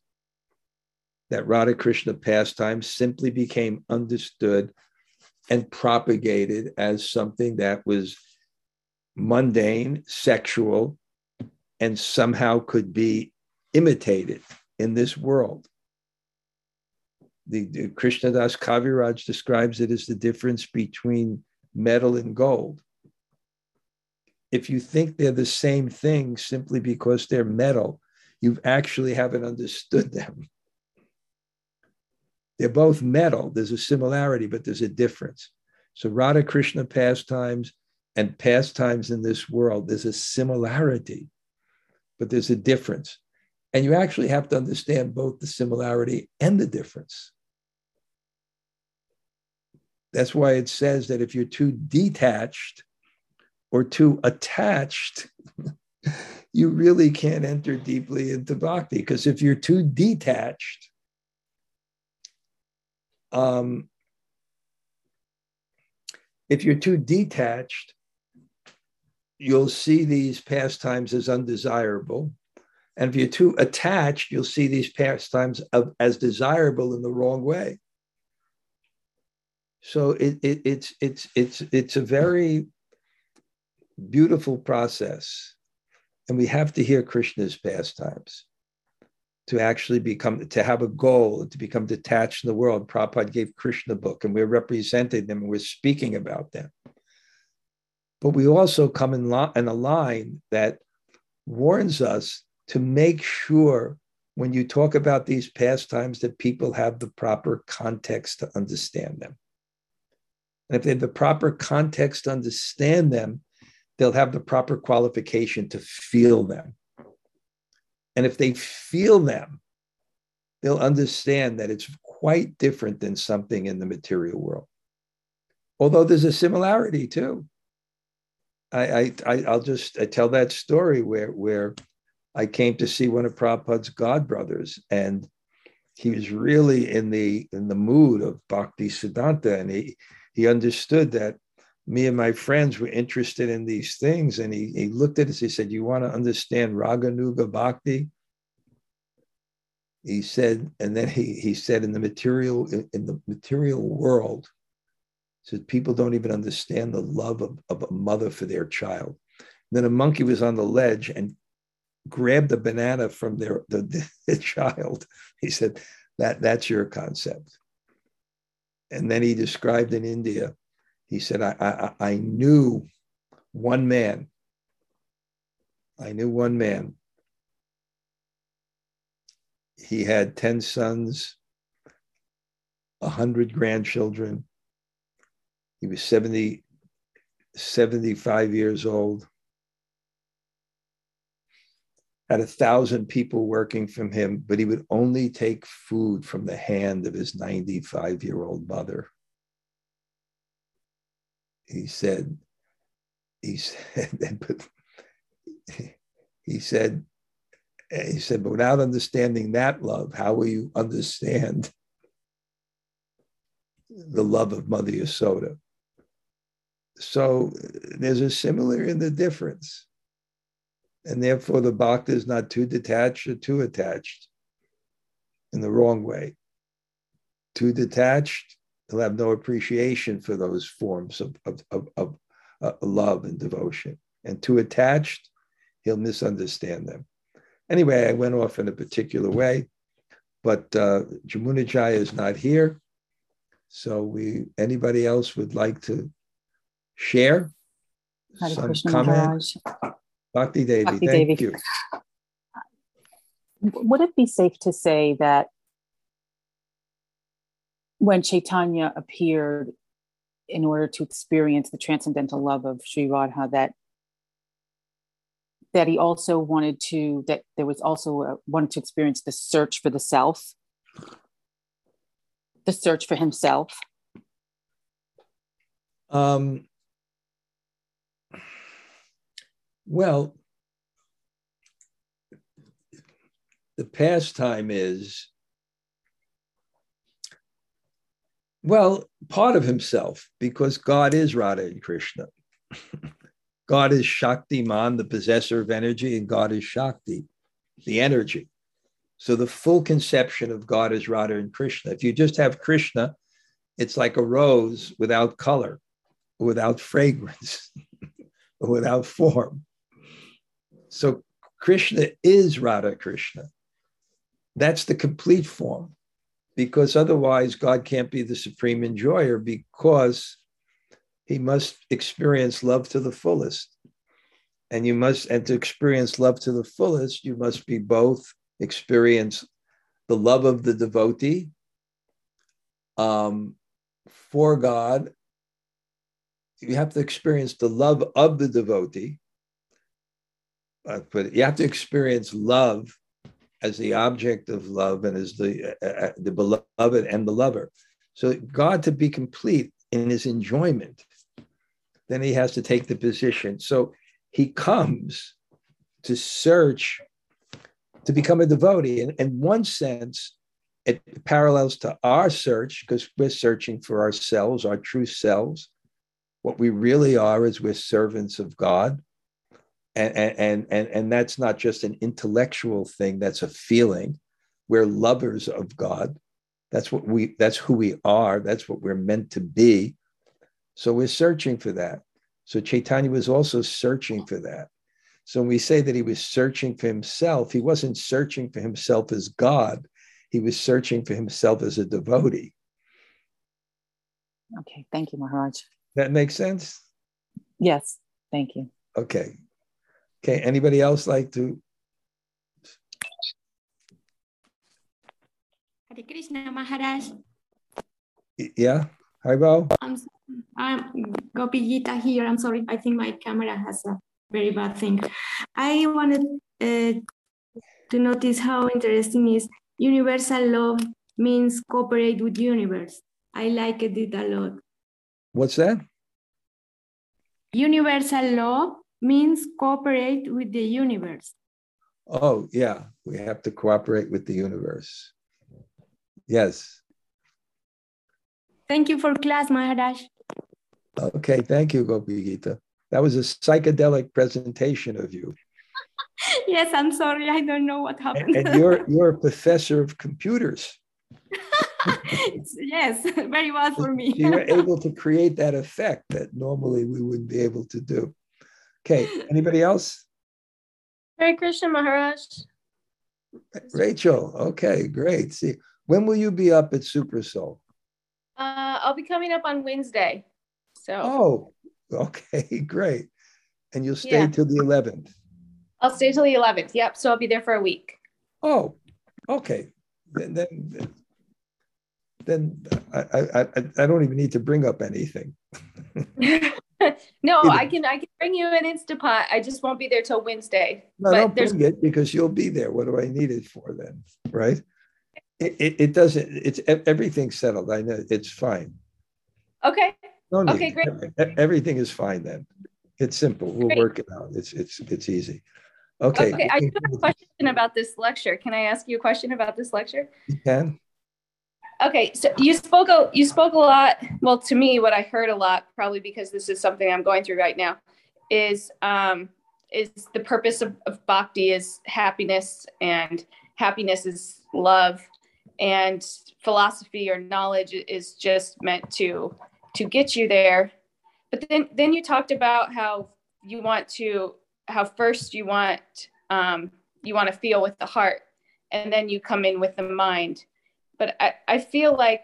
that Radha Krishna pastime simply became understood and propagated as something that was mundane, sexual, and somehow could be imitated in this world. The, the Krishnadas Kaviraj describes it as the difference between metal and gold. If you think they're the same thing simply because they're metal, you actually haven't understood them. They're both metal. There's a similarity, but there's a difference. So Radha Krishna pastimes and pastimes in this world, there's a similarity, but there's a difference. And you actually have to understand both the similarity and the difference. That's why it says that if you're too detached or too attached, you really can't enter deeply into bhakti. Because if you're too detached, um, if you're too detached, you'll see these pastimes as undesirable. And if you're too attached, you'll see these pastimes of, as desirable in the wrong way. So it, it, it's it's it's it's a very beautiful process, and we have to hear Krishna's pastimes to actually become to have a goal to become detached in the world. Prabhupada gave Krishna book, and we're representing them and we're speaking about them. But we also come in, lo- in a line that warns us to make sure when you talk about these pastimes that people have the proper context to understand them. And if they have the proper context to understand them, they'll have the proper qualification to feel them. And if they feel them, they'll understand that it's quite different than something in the material world. Although there's a similarity too. I, I I'll just I tell that story where where I came to see one of Prabhupada's godbrothers, and he was really in the in the mood of Bhakti Siddhanta, and he he understood that me and my friends were interested in these things. And he, he looked at us, he said, You want to understand Raganuga Bhakti? He said, and then he, he said, in the material, in the material world, said people don't even understand the love of, of a mother for their child. And then a monkey was on the ledge and grabbed a banana from their the, the child. He said, that, that's your concept. And then he described in India, he said, I, I, I knew one man. I knew one man. He had 10 sons, 100 grandchildren. He was 70, 75 years old. Had a thousand people working from him, but he would only take food from the hand of his 95 year old mother. He said, he said, he said, he said, but without understanding that love, how will you understand the love of Mother Yasoda? So there's a similar in the difference and therefore the bhakta is not too detached or too attached in the wrong way. Too detached, he'll have no appreciation for those forms of, of, of, of uh, love and devotion. And too attached, he'll misunderstand them. Anyway, I went off in a particular way, but uh, Jamuna Jaya is not here. So we anybody else would like to share Hare some comment? Bhakti Devi, Bhakti thank Devi. you. Would it be safe to say that when Chaitanya appeared in order to experience the transcendental love of Sri Radha, that that he also wanted to that there was also a, wanted to experience the search for the self, the search for himself. Um, Well, the pastime is, well, part of himself, because God is Radha and Krishna. God is Shakti Man, the possessor of energy, and God is Shakti, the energy. So the full conception of God is Radha and Krishna. If you just have Krishna, it's like a rose without color, without fragrance, without form. So Krishna is Radha Krishna. That's the complete form, because otherwise God can't be the supreme enjoyer because he must experience love to the fullest. And you must, and to experience love to the fullest, you must be both experience the love of the devotee um, for God. You have to experience the love of the devotee, uh, but you have to experience love as the object of love and as the uh, uh, the beloved and the lover. So God to be complete in his enjoyment, then he has to take the position. So he comes to search to become a devotee. And in one sense, it parallels to our search because we're searching for ourselves, our true selves. What we really are is we're servants of God and and and and that's not just an intellectual thing that's a feeling. We're lovers of god. That's what we that's who we are. That's what we're meant to be. So we're searching for that. So chaitanya was also searching for that. So when we say that he was searching for himself he wasn't searching for himself as god. He was searching for himself as a devotee. Okay thank you maharaj. That makes sense? Yes thank you. Okay Okay, anybody else like to? Hare Krishna Maharaj. Yeah, hi, Bo. I'm, I'm Gopi Gita here. I'm sorry. I think my camera has a very bad thing. I wanted uh, to notice how interesting is universal love means cooperate with universe. I like it a lot. What's that? Universal love means cooperate with the universe. Oh, yeah, we have to cooperate with the universe. Yes. Thank you for class, Maharaj. Okay, thank you, Gopi Gita. That was a psychedelic presentation of you. yes, I'm sorry, I don't know what happened. and, and you're you're a professor of computers. yes, very well for me. you were able to create that effect that normally we wouldn't be able to do. Okay, anybody else? Hare Krishna Maharaj. Rachel, okay, great. See, when will you be up at Super Soul? Uh, I'll be coming up on Wednesday. So. Oh, okay, great. And you'll stay Yeah. till the 11th. I'll stay till the 11th. Yep. So I'll be there for a week. Oh, okay. Then, then, then I, I, I, I don't even need to bring up anything. no. I can I can bring you an Instapot. I just won't be there till Wednesday. No, but don't bring it because you'll be there. What do I need it for then? Right? It, it, it doesn't, it's everything's settled. I know it's fine. okay. No need. Okay, great. Everything is fine then. It's simple. We'll Great. work it out. It's it's it's easy. Okay. Okay. I do have a question about this lecture. Can I ask you a question about this lecture? You can. Okay, so you spoke a you spoke a lot. Well, to me, what I heard a lot, probably because this is something I'm going through right now, is um, is the purpose of, of bhakti is happiness, and happiness is love, and philosophy or knowledge is just meant to to get you there. But then then you talked about how you want to how first you want um, you want to feel with the heart, and then you come in with the mind but I, I feel like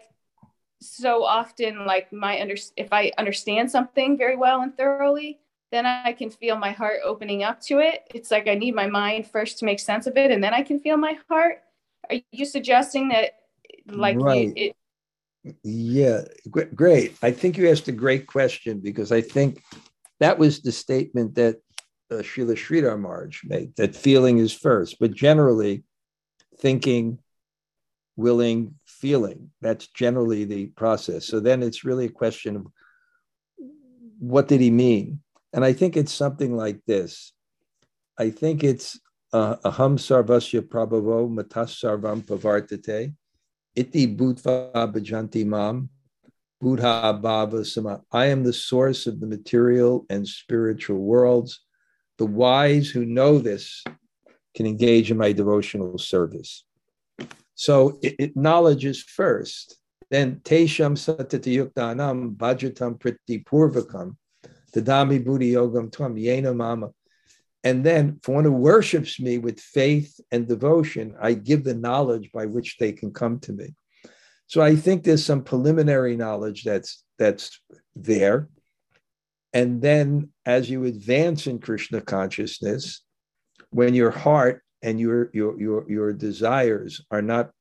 so often like my under if i understand something very well and thoroughly then i can feel my heart opening up to it it's like i need my mind first to make sense of it and then i can feel my heart are you suggesting that like you- Right. it, Yeah, great. I think you asked a great question because I think that was the statement that uh, Srila Sridhar Maharaj made that feeling is first, but generally thinking, willing, feeling. That's generally the process. So then it's really a question of what did he mean? And I think it's something like this. I think it's uh, aham sarvasya prabhavo matas sarvam pavartate iti bhutva bhajanti mam buddha bhava sama. I am the source of the material and spiritual worlds. The wise who know this can engage in my devotional service. So it, it- knowledge is first. Then tesham satati yuktanam bhajatam priti purvakam tadami buddhi yogam tvam yena mama. And then for one who worships me with faith and devotion, I give the knowledge by which they can come to me. So I think there's some preliminary knowledge that's that's there. And then as you advance in Krishna consciousness, when your heart and your your your your desires are not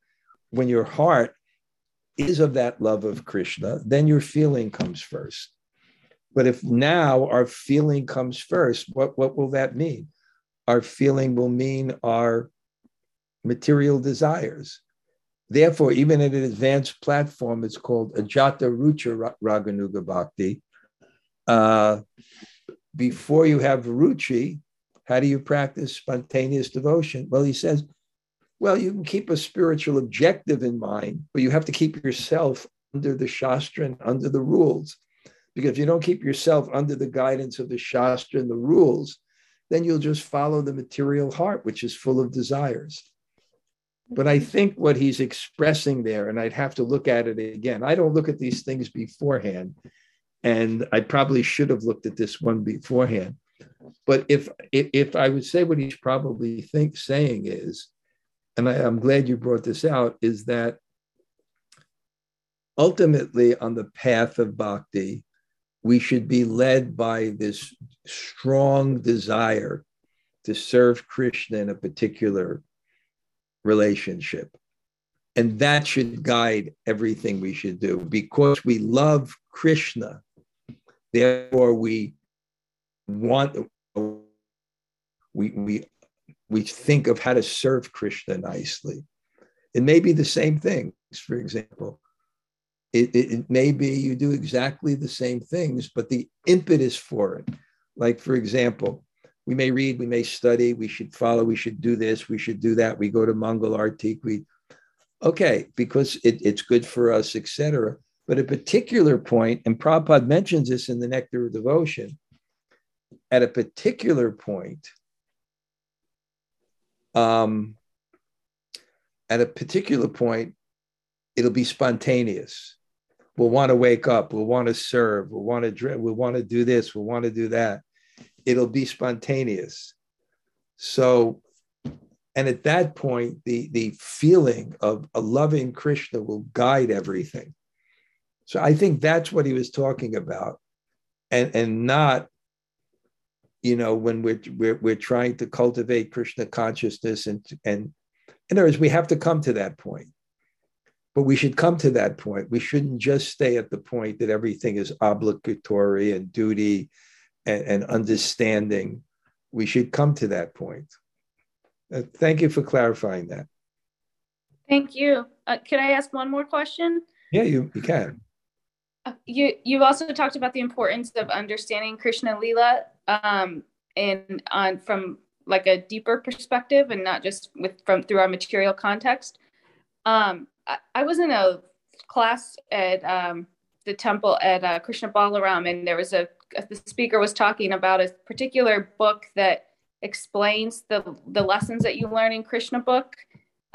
when your heart is of that love of Krishna, then your feeling comes first. But if now our feeling comes first, what, what will that mean? Our feeling will mean our material desires. Therefore, even at an advanced platform, it's called Ajata Rucha Raganuga Bhakti. Uh, before you have Ruchi, how do you practice spontaneous devotion? Well, he says, well, you can keep a spiritual objective in mind, but you have to keep yourself under the Shastra and under the rules. Because if you don't keep yourself under the guidance of the Shastra and the rules, then you'll just follow the material heart, which is full of desires. But I think what he's expressing there, and I'd have to look at it again, I don't look at these things beforehand. And I probably should have looked at this one beforehand. But if if, I would say what he's probably think saying is, and I, I'm glad you brought this out, is that ultimately on the path of bhakti, we should be led by this strong desire to serve Krishna in a particular relationship. And that should guide everything we should do because we love Krishna. Therefore, we want, we, we, we think of how to serve Krishna nicely. It may be the same things, for example. It, it, it, may be you do exactly the same things, but the impetus for it, like for example, we may read, we may study, we should follow, we should do this, we should do that. We go to Mangal Aratik, we okay, because it, it's good for us, etc. But a particular point, and Prabhupada mentions this in the Nectar of Devotion, at a particular point, um, at a particular point, it'll be spontaneous. We'll want to wake up. We'll want to serve. We'll want to we'll want to do this. We'll want to do that it'll be spontaneous. So, and at that point, the, the feeling of a loving Krishna will guide everything. So I think that's what he was talking about. And, and not, you know, when we're, we're, we're trying to cultivate Krishna consciousness and, and in other words, we have to come to that point. But we should come to that point. We shouldn't just stay at the point that everything is obligatory and duty and, and understanding, we should come to that point. Uh, thank you for clarifying that. Thank you. Uh, can I ask one more question? Yeah, you, you can. Uh, you you've also talked about the importance of understanding Krishna Lila um, and on from like a deeper perspective and not just with from through our material context. Um, I, I was in a class at um, the temple at uh, Krishna Balaram, and there was a the speaker was talking about a particular book that explains the the lessons that you learn in Krishna book.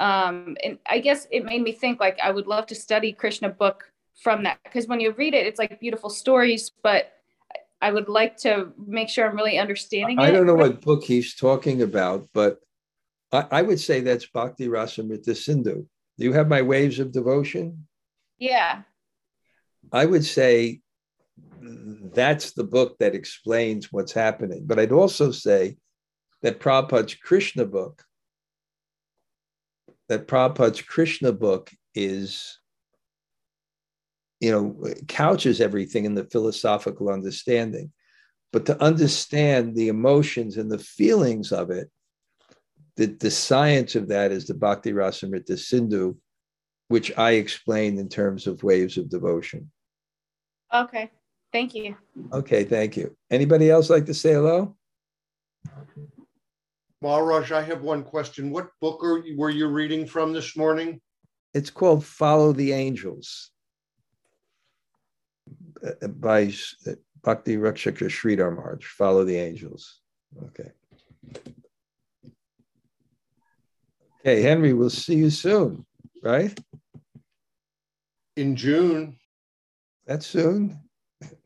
Um, and I guess it made me think like I would love to study Krishna book from that because when you read it, it's like beautiful stories, but I would like to make sure I'm really understanding I it. don't know what book he's talking about, but I, I would say that's Bhakti Rasamrita Sindhu. Do you have my waves of devotion? Yeah. I would say that's the book that explains what's happening. But I'd also say that Prabhupada's Krishna book, that Prabhupada's Krishna book is, you know, couches everything in the philosophical understanding. But to understand the emotions and the feelings of it, the, the science of that is the Bhakti Rasamrita Sindhu, which I explained in terms of waves of devotion. Okay. Thank you. Okay, thank you. Anybody else like to say hello? Maharaj, I have one question. What book are you, were you reading from this morning? It's called Follow the Angels by Bhakti Rakshaka Sridhar Maharaj. Follow the Angels. Okay. Okay, Henry, we'll see you soon, right? In June. That's soon.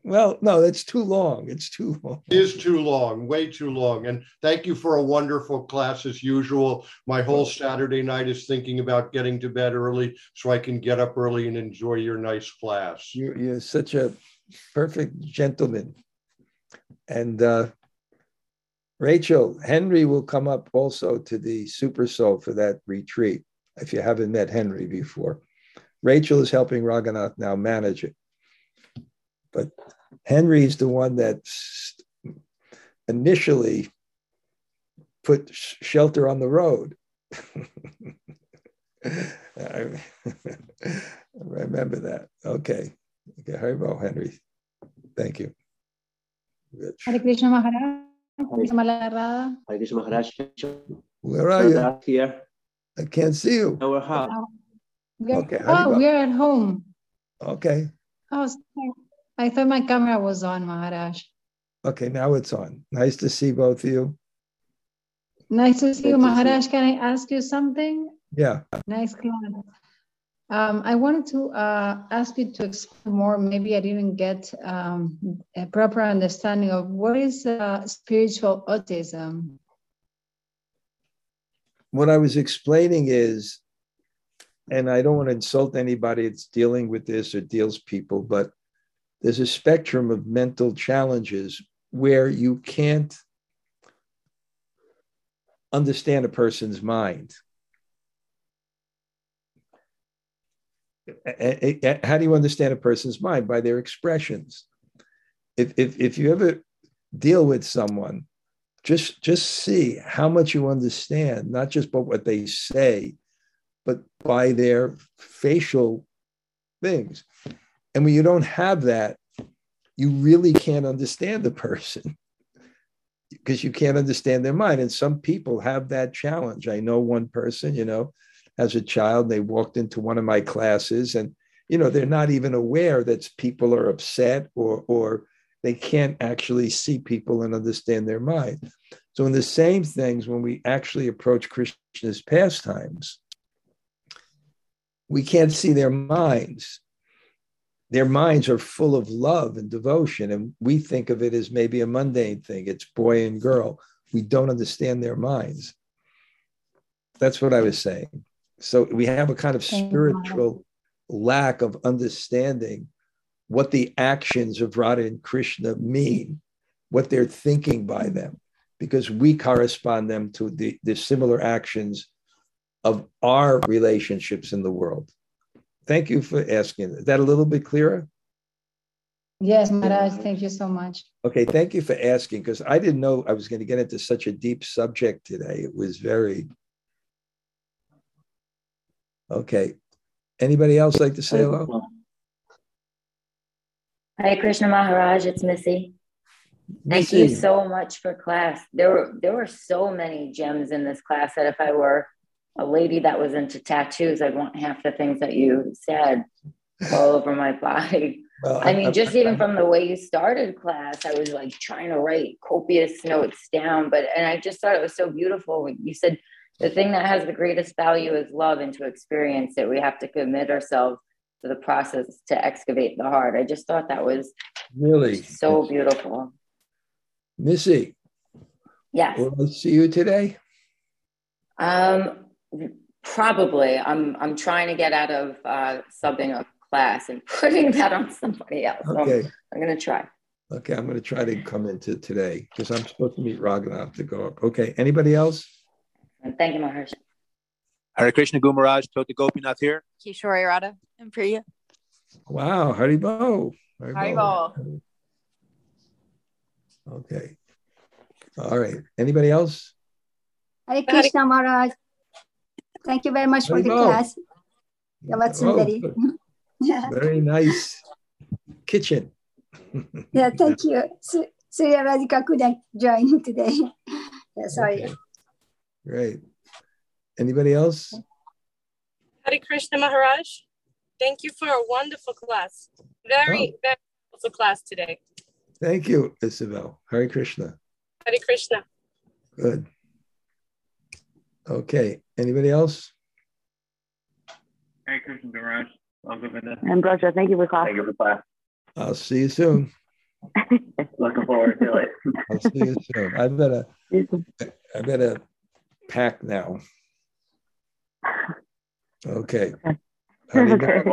Well, no, that's too long. It's too long. It is too long, way too long. And thank you for a wonderful class as usual. My whole Saturday night is thinking about getting to bed early so I can get up early and enjoy your nice class. You're, you're such a perfect gentleman. And uh, Rachel, Henry will come up also to the Super Soul for that retreat if you haven't met Henry before. Rachel is helping Raghunath now manage it. But Henry's the one that initially put shelter on the road. I remember that. Okay. Okay. Haribol, Henry. Thank you. Hare Krishna Maharaj. Hare Krishna Maharaj. Where are you? Here. I can't see you. Our house. Okay. Oh, we're at home. Okay. Oh, sorry. I thought my camera was on, Maharaj. Okay, now it's on. Nice to see both of you. Nice to see you, Maharaj. Can I ask you something? Yeah. Nice class. Um, I wanted to uh, ask you to explain more. Maybe I didn't get um, a proper understanding of what is uh, spiritual autism. What I was explaining is, and I don't want to insult anybody that's dealing with this or deals people, but there's a spectrum of mental challenges where you can't understand a person's mind. How do you understand a person's mind? By their expressions. If, if, if you ever deal with someone, just, just see how much you understand, not just by what they say, but by their facial things. And when you don't have that, you really can't understand the person because you can't understand their mind. And some people have that challenge. I know one person, you know, as a child, they walked into one of my classes and, you know, they're not even aware that people are upset or, or they can't actually see people and understand their mind. So, in the same things, when we actually approach Krishna's pastimes, we can't see their minds their minds are full of love and devotion. And we think of it as maybe a mundane thing. It's boy and girl. We don't understand their minds. That's what I was saying. So we have a kind of spiritual lack of understanding what the actions of Radha and Krishna mean, what they're thinking by them, because we correspond them to the, the similar actions of our relationships in the world. Thank you for asking. Is that a little bit clearer? Yes, Maharaj, thank you so much. Okay, thank you for asking because I didn't know I was going to get into such a deep subject today. It was very okay. Anybody else like to say hello? Hi, Krishna Maharaj, it's Missy. Thank Missy. you so much for class. There were there were so many gems in this class that if I were a lady that was into tattoos, I'd want half the things that you said all over my body. Well, I mean, I, just I, even I, from the way you started class, I was like trying to write copious notes down, but and I just thought it was so beautiful. You said the thing that has the greatest value is love, and to experience it, we have to commit ourselves to the process to excavate the heart. I just thought that was really so beautiful. Missy. Yes. Will I see you today? Um, Probably. I'm I'm trying to get out of uh, subbing a class and putting that on somebody else. Okay. So I'm, I'm going to try. Okay, I'm going to try to come into today because I'm supposed to meet Raghunath to go up. Okay, anybody else? Thank you, Maharaj. Hare Krishna Gumaraj, Tota Gopinath here. Kishore Radha and Priya. Wow, Haribol. Haribol. Okay. All right. Anybody else? Hare Krishna Maharaj. Thank you very much for the class. Oh, yeah. Very nice kitchen. yeah, thank you. So, Surya Radhika couldn't join today. yeah, sorry. Okay. Great. Anybody else? Hare Krishna Maharaj. Thank you for a wonderful class. Very, oh. very wonderful class today. Thank you, Isabel. Hare Krishna. Hare Krishna. Good. Okay. Anybody else? Hey, Krishna Maharaj. And Broja, thank you for class. Thank you for class. I'll see you soon. Looking forward to it. I'll see you soon. I better, I better pack now. Okay. okay. okay.